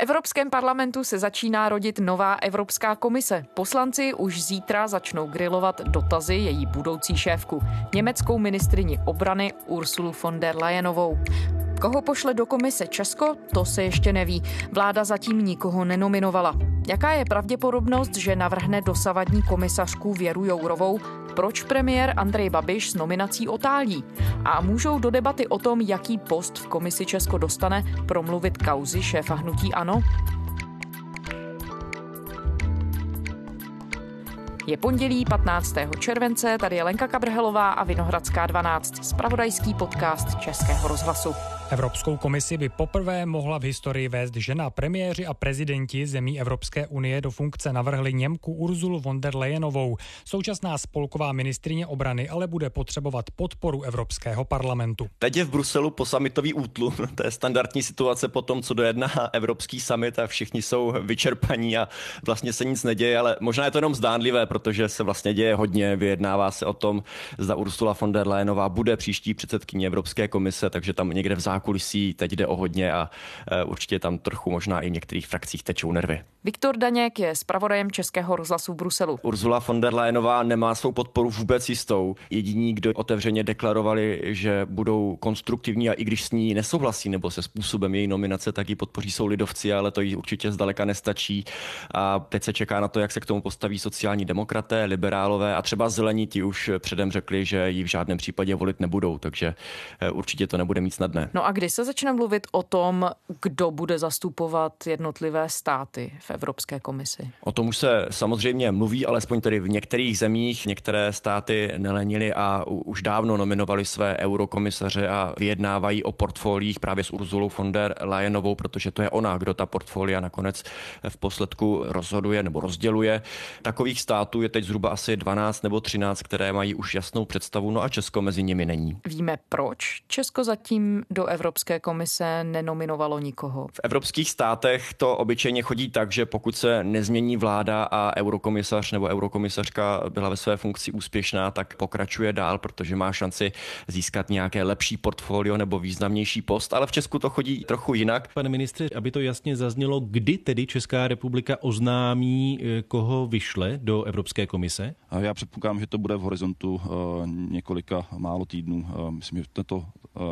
Evropském parlamentu se začíná rodit nová Evropská komise. Poslanci už zítra začnou grilovat dotazy její budoucí šéfku, německou ministrini obrany Ursulu von der Leyenovou. Koho pošle do komise Česko, to se ještě neví. Vláda zatím nikoho nenominovala. Jaká je pravděpodobnost, že navrhne dosavadní komisařku Věru Jourovou? Proč premiér Andrej Babiš s nominací otálí? A můžou do debaty o tom, jaký post v komisi Česko dostane, promluvit kauzy šéfa hnutí ANO? Je pondělí 15. července, tady je Lenka Kabrhelová a Vinohradská 12, spravodajský podcast Českého rozhlasu. Evropskou komisi by poprvé mohla v historii vést žena. Premiéři a prezidenti zemí Evropské unie do funkce navrhli Němku Urzulu von der Leyenovou. Současná spolková ministrině obrany ale bude potřebovat podporu Evropského parlamentu. Teď je v Bruselu po samitový útlu. To je standardní situace po tom, co dojedná Evropský summit a všichni jsou vyčerpaní a vlastně se nic neděje, ale možná je to jenom zdánlivé, protože se vlastně děje hodně. Vyjednává se o tom, zda Ursula von der Leyenová bude příští předsedkyně Evropské komise, takže tam někde v zákulisí teď jde o hodně a e, určitě tam trochu možná i v některých frakcích tečou nervy. Viktor Daněk je zpravodajem Českého rozhlasu v Bruselu. Ursula von der Leyenová nemá svou podporu vůbec jistou. Jediní, kdo otevřeně deklarovali, že budou konstruktivní a i když s ní nesouhlasí nebo se způsobem její nominace, tak ji podpoří jsou lidovci, ale to jí určitě zdaleka nestačí. A teď se čeká na to, jak se k tomu postaví sociální demokraté, liberálové a třeba zelení ti už předem řekli, že ji v žádném případě volit nebudou, takže e, určitě to nebude mít snadné. No a kdy se začne mluvit o tom, kdo bude zastupovat jednotlivé státy v Evropské komisi? O tom už se samozřejmě mluví, alespoň tedy v některých zemích. Některé státy nelenily a už dávno nominovali své eurokomisaře a vyjednávají o portfoliích právě s Urzulou von der Leyenovou, protože to je ona, kdo ta portfolia nakonec v posledku rozhoduje nebo rozděluje. Takových států je teď zhruba asi 12 nebo 13, které mají už jasnou představu, no a Česko mezi nimi není. Víme proč Česko zatím do Evropské komise nenominovalo nikoho? V evropských státech to obyčejně chodí tak, že pokud se nezmění vláda a eurokomisař nebo eurokomisařka byla ve své funkci úspěšná, tak pokračuje dál, protože má šanci získat nějaké lepší portfolio nebo významnější post, ale v Česku to chodí trochu jinak. Pane ministře, aby to jasně zaznělo, kdy tedy Česká republika oznámí, eh, koho vyšle do Evropské komise? Já předpokládám, že to bude v horizontu eh, několika málo týdnů. Eh, myslím, že tato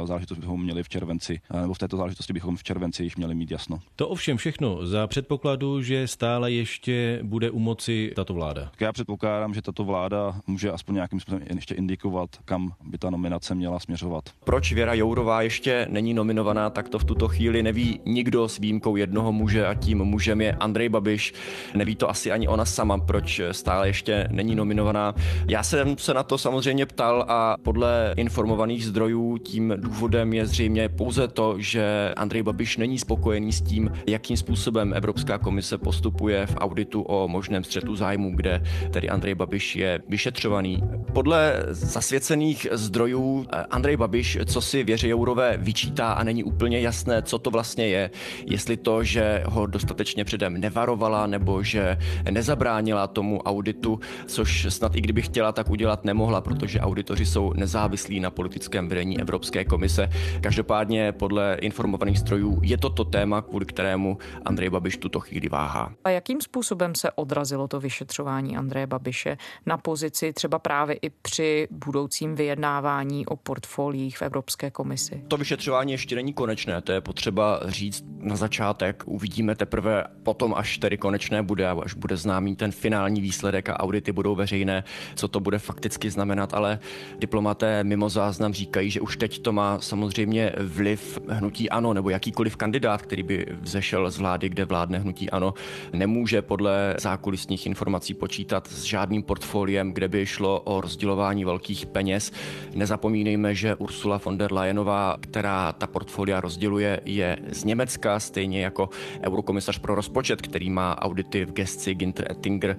záležitost bychom měli v červenci, nebo v této záležitosti bychom v červenci již měli mít jasno. To ovšem všechno za předpokladu, že stále ještě bude u moci tato vláda. Tak já předpokládám, že tato vláda může aspoň nějakým způsobem ještě indikovat, kam by ta nominace měla směřovat. Proč Věra Jourová ještě není nominovaná, tak to v tuto chvíli neví nikdo s výjimkou jednoho muže a tím mužem je Andrej Babiš. Neví to asi ani ona sama, proč stále ještě není nominovaná. Já jsem se na to samozřejmě ptal a podle informovaných zdrojů tím důvodem je zřejmě pouze to, že Andrej Babiš není spokojený s tím, jakým způsobem Evropská komise postupuje v auditu o možném střetu zájmu, kde tedy Andrej Babiš je vyšetřovaný. Podle zasvěcených zdrojů eh, Andrej Babiš, co si Věře Jourové vyčítá a není úplně jasné, co to vlastně je. Jestli to, že ho dostatečně předem nevarovala nebo že nezabránila tomu auditu, což snad i kdyby chtěla, tak udělat nemohla, protože auditoři jsou nezávislí na politickém vedení Evropské komise. Každopádně podle informovaných strojů je to to téma, kvůli kterému Andrej Babiš tuto chvíli váhá. A jakým způsobem se odrazilo to vyšetřování Andreje Babiše na pozici třeba právě i při budoucím vyjednávání o portfoliích v Evropské komisi? To vyšetřování ještě není konečné, to je potřeba říct na začátek. Uvidíme teprve potom, až tedy konečné bude, až bude známý ten finální výsledek a audity budou veřejné, co to bude fakticky znamenat, ale diplomaté mimo záznam říkají, že už teď to má samozřejmě vliv hnutí ANO nebo jakýkoliv kandidát, který by vzešel z vlády, kde vládne hnutí ANO, nemůže podle zákulisních informací počítat s žádným portfoliem, kde by šlo o rozdělování velkých peněz. Nezapomínejme, že Ursula von der Leyenová, která ta portfolia rozděluje, je z Německa, stejně jako eurokomisař pro rozpočet, který má audity v gesci Ginter Ettinger.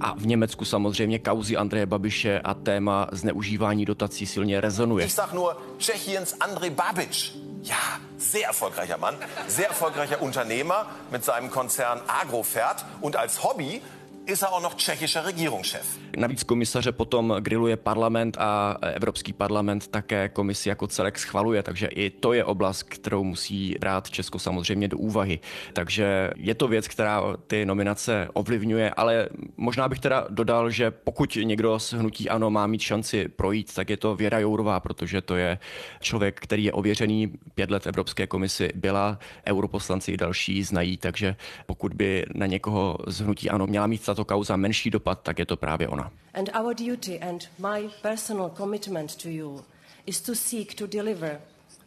A v Německu samozřejmě kauzy Andreje Babiše a téma zneužívání dotací silně rezonuje. Ich sag nur Tschechiens Andrej Babiš. Ja, sehr erfolgreicher Mann, sehr erfolgreicher Unternehmer mit seinem Konzern Agrofert und als Hobby ist er auch noch tschechischer Regierungschef. Navíc komisaře potom griluje parlament a Evropský parlament také komisi jako celek schvaluje, takže i to je oblast, kterou musí brát Česko samozřejmě do úvahy. Takže je to věc, která ty nominace ovlivňuje, ale možná bych teda dodal, že pokud někdo z hnutí ANO má mít šanci projít, tak je to Věra Jourová, protože to je člověk, který je ověřený pět let Evropské komisi byla, europoslanci i další znají, takže pokud by na někoho z hnutí ANO měla mít tato kauza menší dopad, tak je to právě ona. And our duty and my personal commitment to you is to seek to deliver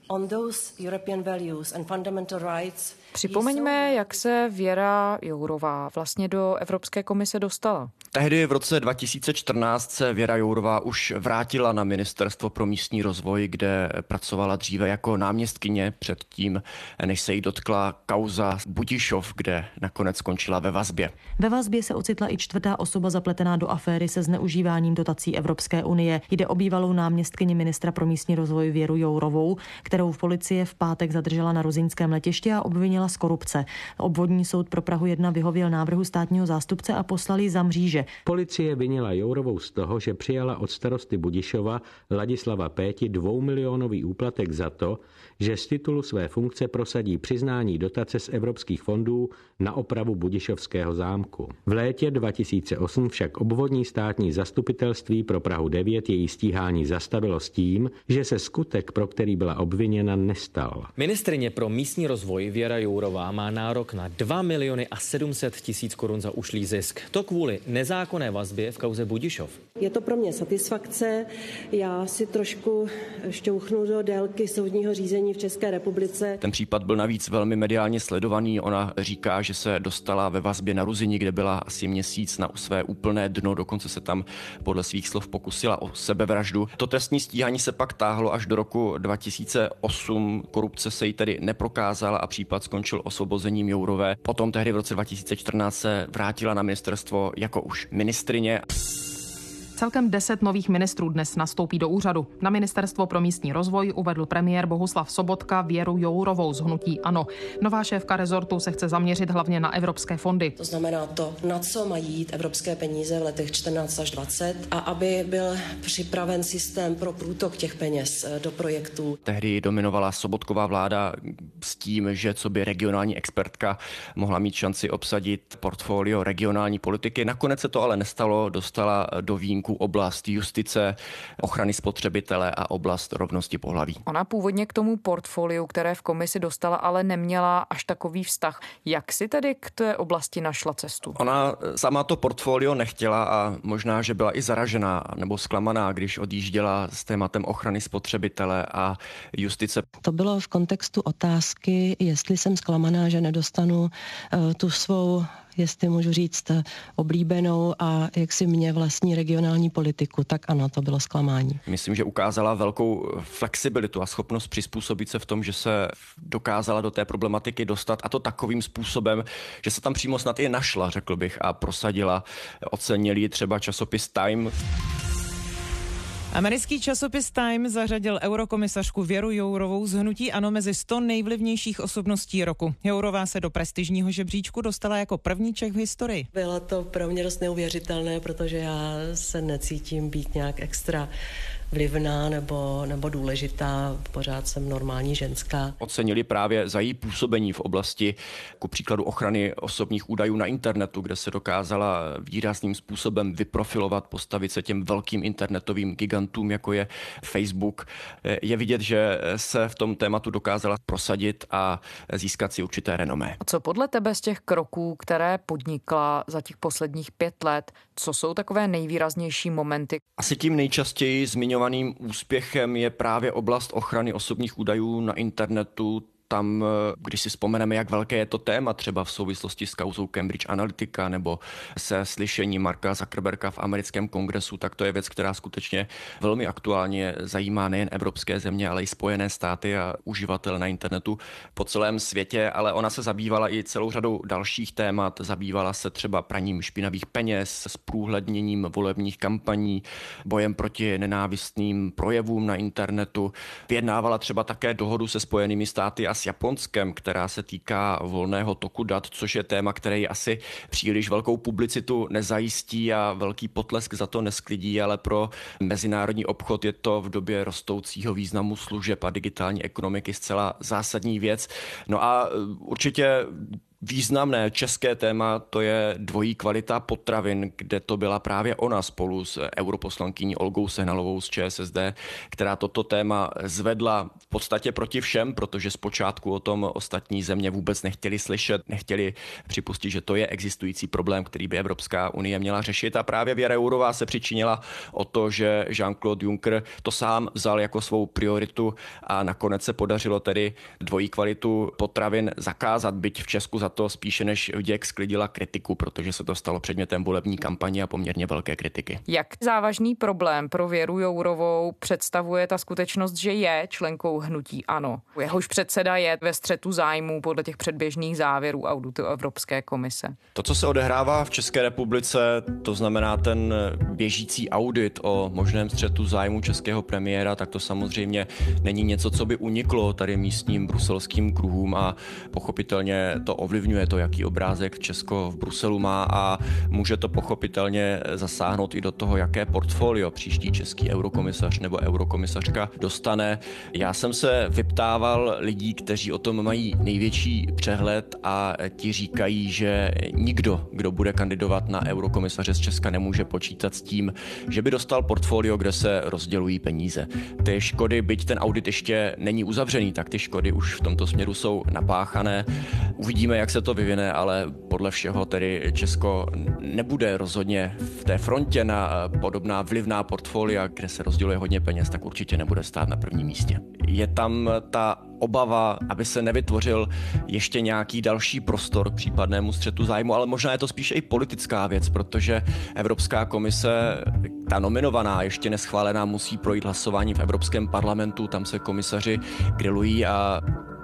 on those European values and fundamental rights Připomeňme, jak se Věra Jourová vlastně do Evropské komise dostala. Tehdy v roce 2014 se Věra Jourová už vrátila na Ministerstvo pro místní rozvoj, kde pracovala dříve jako náměstkyně předtím, než se jí dotkla kauza Budišov, kde nakonec skončila ve vazbě. Ve vazbě se ocitla i čtvrtá osoba zapletená do aféry se zneužíváním dotací Evropské unie. Jde o bývalou náměstkyni ministra pro místní rozvoj Věru Jourovou, kterou v policie v pátek zadržela na Rozinském letišti a obvinila z korupce. Obvodní soud pro Prahu 1 vyhověl návrhu státního zástupce a poslali za mříže. Policie vinila Jourovou z toho, že přijala od starosty Budišova Ladislava Péti dvoumilionový úplatek za to, že z titulu své funkce prosadí přiznání dotace z evropských fondů na opravu Budišovského zámku. V létě 2008 však obvodní státní zastupitelství pro Prahu 9 její stíhání zastavilo s tím, že se skutek, pro který byla obviněna, nestal. Ministrině pro místní rozvoj Věra Jourová má nárok na 2 miliony a 700 tisíc korun za ušlý zisk. To kvůli nezákonné vazbě v kauze Budišov. Je to pro mě satisfakce. Já si trošku šťouchnu do délky soudního řízení v České republice. Ten případ byl navíc velmi mediálně sledovaný. Ona říká, že se dostala ve vazbě na Ruzini, kde byla asi měsíc na své úplné dno, dokonce se tam podle svých slov pokusila o sebevraždu. To trestní stíhání se pak táhlo až do roku 2008. Korupce se jí tedy neprokázala a případ skončil osvobozením Jourové. Potom tehdy v roce 2014 se vrátila na ministerstvo jako už ministrině. Celkem deset nových ministrů dnes nastoupí do úřadu. Na ministerstvo pro místní rozvoj uvedl premiér Bohuslav Sobotka Věru Jourovou z hnutí ANO. Nová šéfka rezortu se chce zaměřit hlavně na evropské fondy. To znamená to, na co mají jít evropské peníze v letech 14 až 20 a aby byl připraven systém pro průtok těch peněz eh, do projektů. Tehdy dominovala Sobotková vláda s tím, že co by regionální expertka mohla mít šanci obsadit portfolio regionální politiky. Nakonec se to ale nestalo, dostala do výjimku oblast justice, ochrany spotřebitele a oblast rovnosti pohlaví. Ona původně k tomu portfoliu, které v komisi dostala, ale neměla až takový vztah. Jak si tedy k té oblasti našla cestu? Ona sama to portfolio nechtěla a možná, že byla i zaražená nebo zklamaná, když odjížděla s tématem ochrany spotřebitele a justice. To bylo v kontextu otázky, jestli jsem zklamaná, že nedostanu uh, tu svou jestli můžu říct, oblíbenou a jak si mě vlastní regionální politiku, tak ano, to bylo zklamání. Myslím, že ukázala velkou flexibilitu a schopnost přizpůsobit se v tom, že se dokázala do té problematiky dostat a to takovým způsobem, že se tam přímo snad i našla, řekl bych, a prosadila. Ocenili třeba časopis Time. Americký časopis Time zařadil eurokomisařku Věru Jourovou z hnutí ANO mezi 100 nejvlivnějších osobností roku. Jourová se do prestižního žebříčku dostala jako první Čech v historii. Bylo to pro mě dost neuvěřitelné, protože já se necítím být nějak extra vlivná nebo, nebo důležitá, pořád jsem normální ženská. Ocenili právě za její působení v oblasti ku příkladu ochrany osobních údajů na internetu, kde se dokázala výrazným způsobem vyprofilovat, postavit se těm velkým internetovým gigantům, jako je Facebook. Je vidět, že se v tom tématu dokázala prosadit a získat si určité renomé. A co podle tebe z těch kroků, které podnikla za těch posledních pět let, co jsou takové nejvýraznější momenty? Asi tím nejčastěji zmiňovaným Zmiňovaným úspěchem je právě oblast ochrany osobních údajů na internetu tam, eh, když si vzpomeneme, jak velké je to téma, třeba v souvislosti s kauzou Cambridge Analytica nebo se slyšením Marka Zuckerberga v americkém kongresu, tak to je věc, která skutečně velmi aktuálně zajímá nejen evropské země, ale i Spojené státy a uživatele na internetu po celém světě, ale ona se zabývala i celou řadou dalších témat. Zabývala se třeba praním špinavých peněz, s průhledněním volebních kampaní, bojem proti nenávistným projevům na internetu. Vyjednávala třeba také dohodu se Spojenými státy a Japonskem, která se týká volného toku dat, což je téma, který asi příliš velkou publicitu nezajistí a velký potlesk za to nesklidí, ale pro mezinárodní obchod je to v době rostoucího významu služeb a digitální ekonomiky zcela zásadní věc. No a určitě významné české téma, to je dvojí kvalita potravin, kde to byla právě ona spolu s europoslankyní Olgou Sehnalovou z ČSSD, která toto téma zvedla v podstatě proti všem, protože zpočátku o tom ostatní země vůbec nechtěli slyšet, nechtěli připustit, že to je existující problém, který by Evropská unie měla řešit. A právě Věra Jourová se přičinila o to, že Jean-Claude Juncker to sám vzal jako svou prioritu a nakonec se podařilo tedy dvojí kvalitu potravin zakázat, byť v Česku za to spíše než vděk sklidila kritiku, protože se to stalo předmětem volební kampaně a poměrně velké kritiky. Jak závažný problém pro Věru Jourovou představuje ta skutečnost, že je členkou hnutí ANO? Jehož předseda je ve střetu zájmů podle těch předběžných závěrů auditu Evropské komise. To, co se odehrává v České republice, to znamená ten běžící audit o možném střetu zájmu českého premiéra, tak to samozřejmě není něco, co by uniklo tady místním bruselským kruhům a pochopitelně to ovlivňuje ovlivňuje to, jaký obrázek Česko v Bruselu má a může to pochopitelně zasáhnout i do toho, jaké portfolio příští český eurokomisař nebo eurokomisařka dostane. Já jsem se vyptával lidí, kteří o tom mají největší přehled a ti říkají, že nikdo, kdo bude kandidovat na eurokomisaře z Česka, nemůže počítat s tím, že by dostal portfolio, kde se rozdělují peníze. Ty škody, byť ten audit ještě není uzavřený, tak ty škody už v tomto směru jsou napáchané. Uvidíme, jak se to vyvine, ale podle všeho tedy Česko nebude rozhodně v té frontě na podobná vlivná portfolia, kde se rozděluje hodně peněz, tak určitě nebude stát na prvním místě. Je tam ta obava, aby se nevytvořil ještě nějaký další prostor k případnému střetu zájmu, ale možná je to spíše i politická věc, protože Evropská komise, ta nominovaná, ještě neschválená, musí projít hlasování v Evropském parlamentu, tam se komisaři grilují a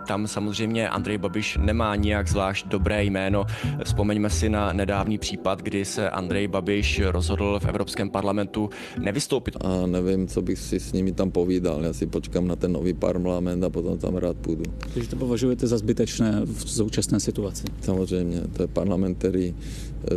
tam samozřejmě Andrej Babiš nemá nijak zvlášť dobré jméno. Vzpomeňme si na nedávný případ, kdy se Andrej Babiš rozhodl v Evropském parlamentu nevystoupit. A nevím, co bych si s nimi tam povídal. Já si počkám na ten nový parlament a potom tam rád půjdu. Takže to považujete za zbytečné v současné situaci? Samozřejmě, to je parlament, který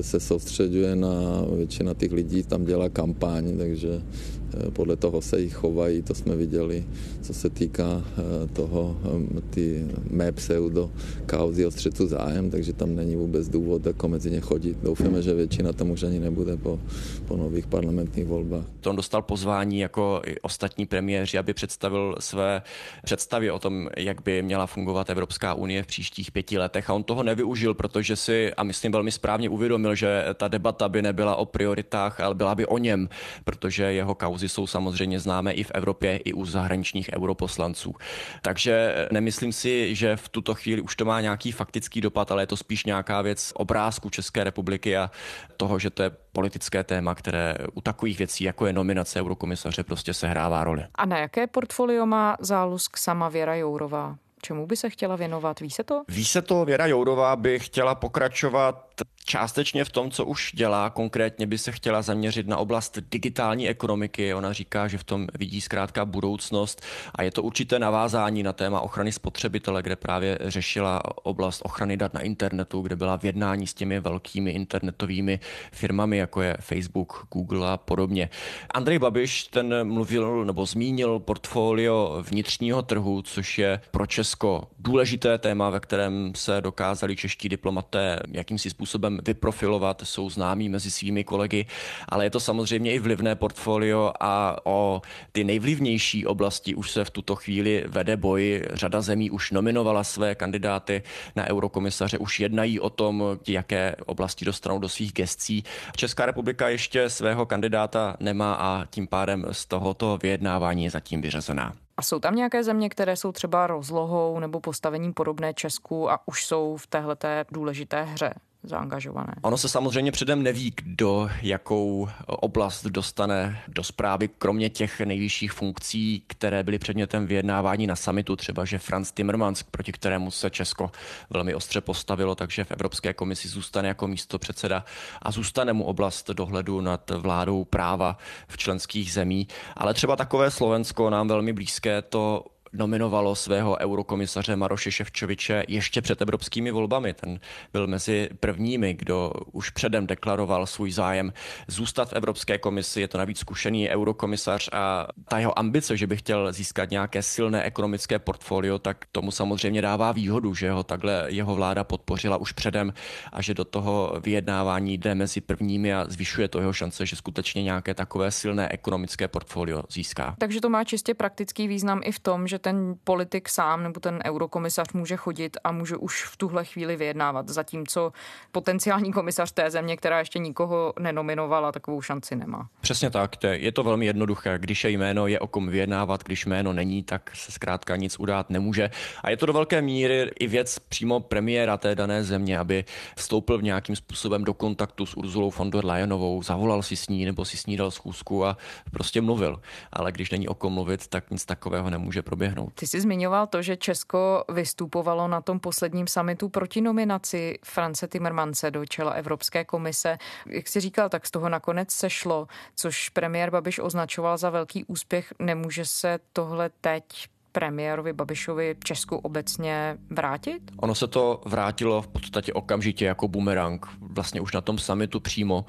se soustředuje na většina těch lidí, tam dělá kampaň, takže Eh, podle toho se jich chovají, to jsme viděli, co se týká eh, toho, eh, ty mé pseudo kauzy o střetu zájem, takže tam není vůbec důvod jako mezi ně chodit. Doufáme, že většina tam už ani nebude po, po nových parlamentních volbách. On dostal pozvání jako i ostatní premiéři, aby představil své představy o tom, jak by měla fungovat Evropská unie v příštích pěti letech a on toho nevyužil, protože si, a myslím velmi správně uvědomil, že ta debata by nebyla o prioritách, ale byla by o něm, protože jeho kauzy kauzy jsou samozřejmě známé i v Evropě, i u zahraničních europoslanců. Takže nemyslím si, že v tuto chvíli už to má nějaký faktický dopad, ale je to spíš nějaká věc obrázku České republiky a toho, že to je politické téma, které u takových věcí, jako je nominace eurokomisaře, prostě sehrává roli. A na jaké portfolio má zálusk sama Věra Jourová? Čemu by se chtěla věnovat? Ví se to? Ví se to. Věra Jourová by chtěla pokračovat částečně v tom, co už dělá. Konkrétně by se chtěla zaměřit na oblast digitální ekonomiky. Ona říká, že v tom vidí zkrátka budoucnost a je to určité navázání na téma ochrany spotřebitele, kde právě řešila oblast ochrany dat na internetu, kde byla v jednání s těmi velkými internetovými firmami, jako je Facebook, Google a podobně. Andrej Babiš ten mluvil nebo zmínil portfolio vnitřního trhu, což je pro Česko důležité téma, ve kterém se dokázali čeští diplomaté jakýmsi způsobem způsobem vyprofilovat, jsou známí mezi svými kolegy, ale je to samozřejmě i vlivné portfolio a o ty nejvlivnější oblasti už se v tuto chvíli vede boj. Řada zemí už nominovala své kandidáty na eurokomisaře, už jednají o tom, jaké oblasti dostanou do svých gestcí. Česká republika ještě svého kandidáta nemá a tím pádem z tohoto vyjednávání je zatím vyřazená. A jsou tam nějaké země, které jsou třeba rozlohou nebo postavením podobné Česku a už jsou v téhleté důležité hře? Zaangažované. Ono se samozřejmě předem neví, kdo jakou oblast dostane do zprávy, kromě těch nejvyšších funkcí, které byly předmětem vyjednávání na samitu, třeba že Franz Timmermans, proti kterému se Česko velmi ostře postavilo, takže v Evropské komisi zůstane jako místo předseda a zůstane mu oblast dohledu nad vládou práva v členských zemí. Ale třeba takové Slovensko nám velmi blízké to nominovalo svého eurokomisaře Maroše Ševčoviče ještě před evropskými volbami. Ten byl mezi prvními, kdo už předem deklaroval svůj zájem zůstat v Evropské komisi. Je to navíc zkušený eurokomisař a ta jeho ambice, že by chtěl získat nějaké silné ekonomické portfolio, tak tomu samozřejmě dává výhodu, že ho takhle jeho vláda podpořila už předem a že do toho vyjednávání jde mezi prvními a zvyšuje to jeho šance, že skutečně nějaké takové silné ekonomické portfolio získá. Takže to má čistě praktický význam i v tom, že ten politik sám nebo ten eurokomisař může chodit a může už v tuhle chvíli vyjednávat, zatímco potenciální komisař té země, která ještě nikoho nenominovala, takovou šanci nemá. Přesně tak, je to velmi jednoduché. Když je jméno, je o kom vyjednávat, když jméno není, tak se zkrátka nic udát nemůže. A je to do velké míry i věc přímo premiéra té dané země, aby vstoupil v nějakým způsobem do kontaktu s Urzulou von der Leyenovou, zavolal si s ní nebo si s ní dal schůzku a prostě mluvil. Ale když není o kom mluvit, tak nic takového nemůže proběhnout. Ty jsi zmiňoval to, že Česko vystupovalo na tom posledním samitu proti nominaci France Timmermanse do čela Evropské komise. Jak jsi říkal, tak z toho nakonec sešlo, což premiér Babiš označoval za velký úspěch. Nemůže se tohle teď premiérovi Babišovi Česku obecně vrátit? Ono se to vrátilo v podstatě okamžitě jako bumerang. Vlastně už na tom samitu přímo,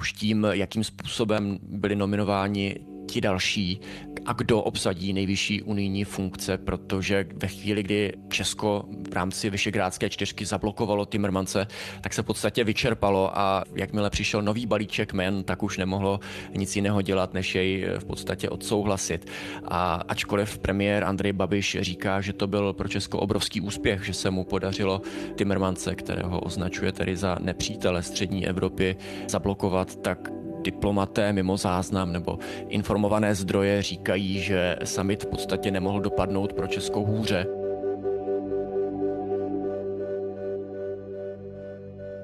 už tím, jakým způsobem byli nominováni ti další a kdo obsadí nejvyšší unijní funkce, protože ve chvíli, kdy Česko v rámci Vyšegrádské čtyřky zablokovalo Timmermance, tak se v podstatě vyčerpalo a jakmile přišel nový balíček men, tak už nemohlo nic jiného dělat, než jej v podstatě odsouhlasit. A ačkoliv premiér Andrej Babiš říká, že to byl pro Česko obrovský úspěch, že se mu podařilo Timmermance, kterého označuje tedy za nepřítele střední Evropy, zablokovat, tak diplomaté mimo záznam nebo informované zdroje říkají, že summit v podstatě nemohl dopadnout pro Českou hůře.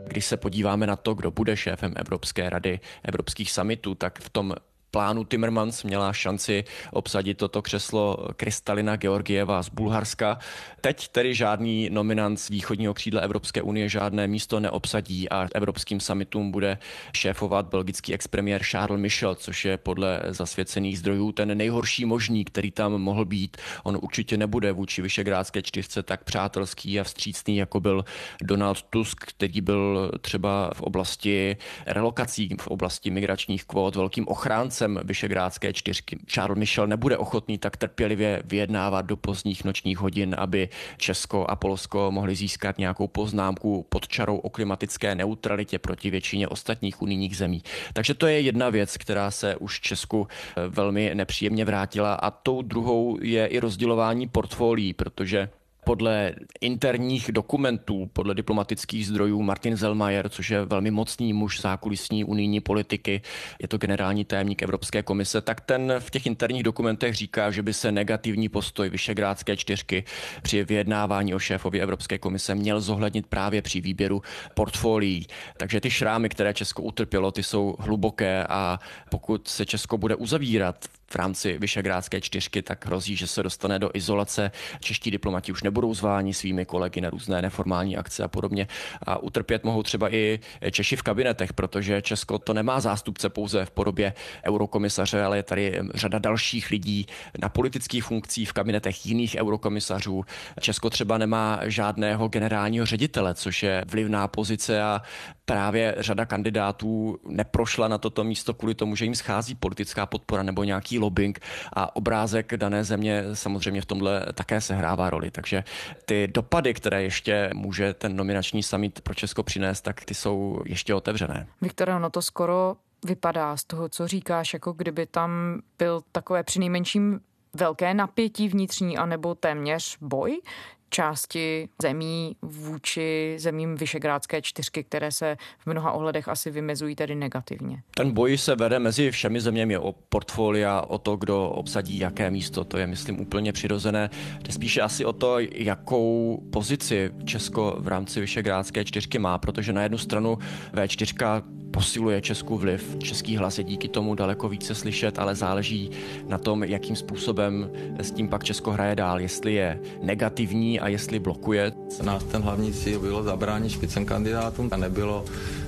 Když se podíváme na to, kdo bude šéfem Evropské rady, evropských summitů, tak v tom plánu Timmermans měla šanci obsadit toto křeslo Kristalina Georgieva z Bulharska. Teď tedy žádný nominant z východního křídla Evropské unie žádné místo neobsadí a evropským summitům bude šéfovat belgický expremiér Charles Michel, což je podle zasvěcených zdrojů ten nejhorší možný, který tam mohl být. On určitě nebude vůči Vyšegrádské čtyřce tak přátelský a vstřícný, jako byl Donald Tusk, který byl třeba v oblasti relokací, v oblasti migračních kvót velkým ochráncem časem Vyšegrádské čtyřky. Charles Michel nebude ochotný tak trpělivě vyjednávat do pozdních nočních hodin, aby Česko a Polsko mohli získat nějakou poznámku pod čarou o klimatické neutralitě proti většině ostatních unijních zemí. Takže to je jedna věc, která se už Česku eh, velmi nepříjemně vrátila a tou druhou je i rozdělování portfolií, protože podle interních dokumentů, podle diplomatických zdrojů Martin Zelmayer, což je velmi mocný muž zákulisní unijní politiky, je to generální tajemník Evropské komise, tak ten v těch interních dokumentech říká, že by se negativní postoj Vyšegrádské čtyřky při vyjednávání o šéfovi Evropské komise měl zohlednit právě při výběru portfolií. Takže ty šrámy, které Česko utrpělo, ty jsou hluboké a pokud se Česko bude uzavírat v rámci Vyšegrádské čtyřky, tak hrozí, že se dostane do izolace. Čeští diplomati už nebudou zváni svými kolegy na různé neformální akce a podobně. A utrpět mohou třeba i Češi v kabinetech, protože Česko to nemá zástupce pouze v podobě eurokomisaře, ale je tady řada dalších lidí na politických funkcích v kabinetech jiných eurokomisařů. Česko třeba nemá žádného generálního ředitele, což je vlivná pozice a právě řada kandidátů neprošla na toto místo kvůli tomu, že jim schází politická podpora nebo nějaký lobbying a obrázek dané země samozřejmě v tomhle také sehrává roli. Takže ty dopady, které ještě může ten nominační summit pro Česko přinést, tak ty jsou ještě otevřené. Viktor, ono to skoro vypadá z toho, co říkáš, jako kdyby tam byl takové přinejmenším velké napětí vnitřní anebo téměř boj části zemí vůči zemím Vyšegrádské čtyřky, které se v mnoha ohledech asi vymezují tedy negativně. Ten boj se vede mezi všemi zeměmi o portfolia, o to, kdo obsadí jaké místo. To je, myslím, úplně přirozené. Jde spíše asi o to, jakou pozici Česko v rámci Vyšegrádské čtyřky má, protože na jednu stranu V4 posiluje Česku vliv. Český hlas je díky tomu daleko více slyšet, ale záleží na tom, jakým způsobem s tím pak Česko hraje dál, jestli je negativní a jestli blokuje. Náš ten hlavní cíl bylo zabránit špicem kandidátům a nebylo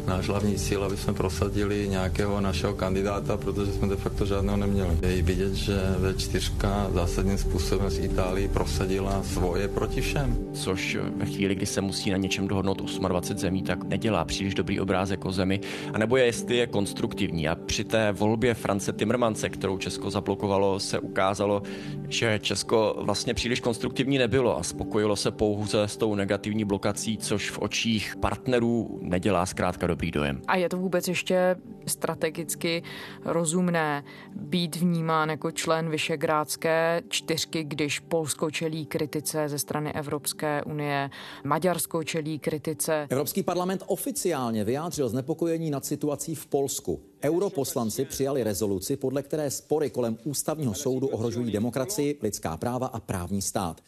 náš hlavní cíl, aby jsme prosadili nějakého našeho kandidáta, protože jsme de facto žádného neměli. Je vidět, že V4 zásadním způsobem z Itálii prosadila svoje proti všem. Což ve chvíli, kdy se musí na něčem dohodnout 28 zemí, tak nedělá příliš dobrý obrázek o zemi. A nebo je, jestli je konstruktivní. A při té volbě France Timmermanse, kterou Česko zablokovalo, se ukázalo, že Česko vlastně příliš konstruktivní nebylo a spokojilo se pouze s tou negativní blokací, což v očích partnerů nedělá zkrátka dobrý dojem. A je to vůbec ještě strategicky rozumné být vnímán jako člen Vyšegrádské čtyřky, když Polsko čelí kritice ze strany Evropské unie, Maďarsko čelí kritice. Evropský parlament oficiálně vyjádřil znepokojení nad situací v Polsku. Europoslanci přijali rezoluci, podle které spory kolem ústavního soudu ohrožují demokracii, lidská práva a právní stát.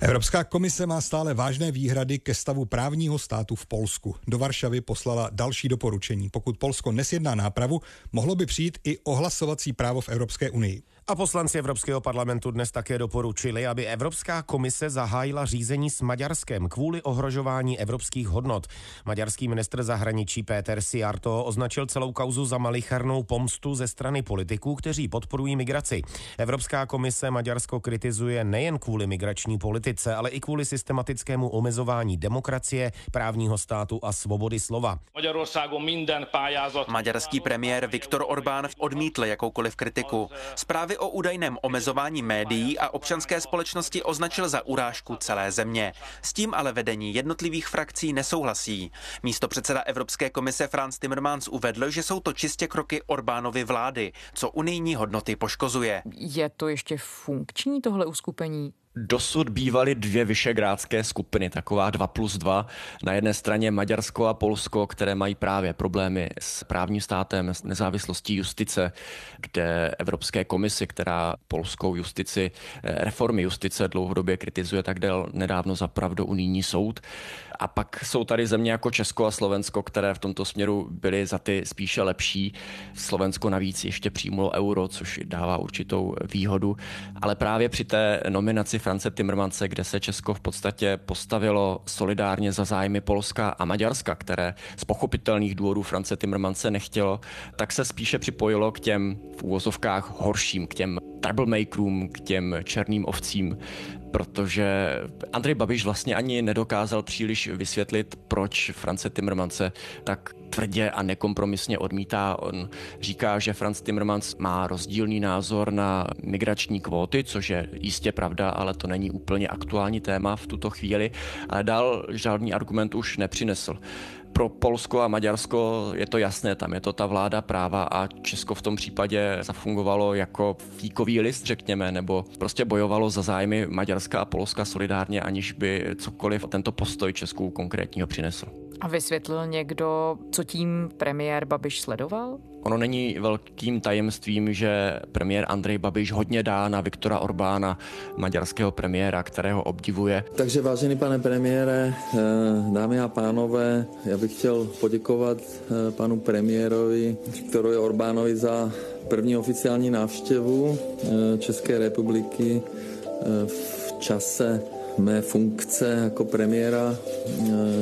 Evropská komise má stále vážné výhrady ke stavu právního státu v Polsku. Do Varšavy poslala další doporučení. Pokud Polsko nesjedná nápravu, mohlo by přijít i ohlasovací právo v Evropské unii. A poslanci Evropského parlamentu dnes také doporučili, aby Evropská komise zahájila řízení s Maďarskem kvůli ohrožování evropských hodnot. Maďarský ministr zahraničí Péter Siarto označil celou kauzu za malicharnou pomstu ze strany politiků, kteří podporují migraci. Evropská komise Maďarsko kritizuje nejen kvůli migrační politice, ale i kvůli systematickému omezování demokracie, právního státu a svobody slova. Maďarský premiér Viktor Orbán odmítl jakoukoliv kritiku. Zprávy zprávy o údajném omezování médií a občanské společnosti označil za urážku celé země. S tím ale vedení jednotlivých frakcí nesouhlasí. Místo předseda Evropské komise Franz Timmermans uvedl, že jsou to čistě kroky Orbánovy vlády, co unijní hodnoty poškozuje. Je to ještě funkční tohle uskupení? Dosud bývaly dvě vyšegrádské skupiny, taková 2 plus 2. Na jedné straně Maďarsko a Polsko, které mají právě problémy s právním státem, s nezávislostí justice, kde Evropské komisi, která polskou justici, eh, reformy justice dlouhodobě kritizuje, tak dal nedávno za pravdu unijní soud. A pak jsou tady země jako Česko a Slovensko, které v tomto směru byly za ty spíše lepší. Slovensko navíc ještě přijmulo euro, což dává určitou výhodu. Ale právě při té nominaci France Timmermanse, kde se Česko v podstatě postavilo solidárně za zájmy Polska a Maďarska, které z pochopitelných důvodů France Timmermanse nechtělo, tak se spíše připojilo k těm v úvozovkách horším, k těm troublemakerům, k těm černým ovcím, protože Andrej Babiš vlastně ani nedokázal příliš vysvětlit, proč France Timmermanse tak tvrdě a nekompromisně odmítá. On říká, že Franz Timmermans má rozdílný názor na migrační kvóty, což je jistě pravda, ale to není úplně aktuální téma v tuto chvíli, ale dál žádný argument už nepřinesl pro Polsko a Maďarsko je to jasné, tam je to ta vláda práva a Česko v tom případě zafungovalo jako fíkový list, řekněme, nebo prostě bojovalo za zájmy Maďarska a Polska solidárně, aniž by cokoliv tento postoj Česku konkrétního přinesl. A vysvětlil někdo, co tím premiér Babiš sledoval? Ono není velkým tajemstvím, že premiér Andrej Babiš hodně dá na Viktora Orbána, maďarského premiéra, kterého obdivuje. Takže vážený pane premiére, eh, dámy a pánové, já bych chtěl poděkovat eh, panu premiérovi Viktorovi Orbánovi za první oficiální návštěvu eh, České republiky v čase mé funkce jako premiéra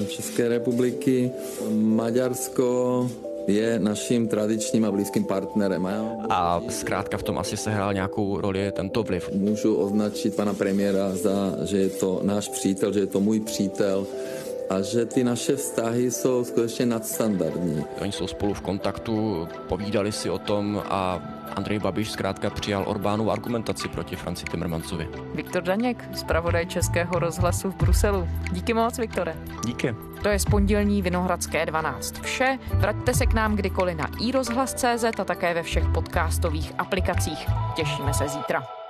České republiky. Maďarsko je naším tradičním a blízkým partnerem. A zkrátka v tom asi sehrál nějakou roli tento vliv. Můžu označit pana premiéra za, že je to náš přítel, že je to můj přítel a že ty naše vztahy jsou skutečně nadstandardní. Oni jsou spolu v kontaktu, povídali si o tom a Andrej Babiš zkrátka přijal Orbánu argumentaci proti Franci Timmermansovi. Viktor Daněk, zpravodaj Českého rozhlasu v Bruselu. Díky moc, Viktore. Díky. To je z pondělní Vinohradské 12 vše. Vraťte se k nám kdykoliv na iRozhlas.cz a také ve všech podcastových aplikacích. Těšíme se zítra.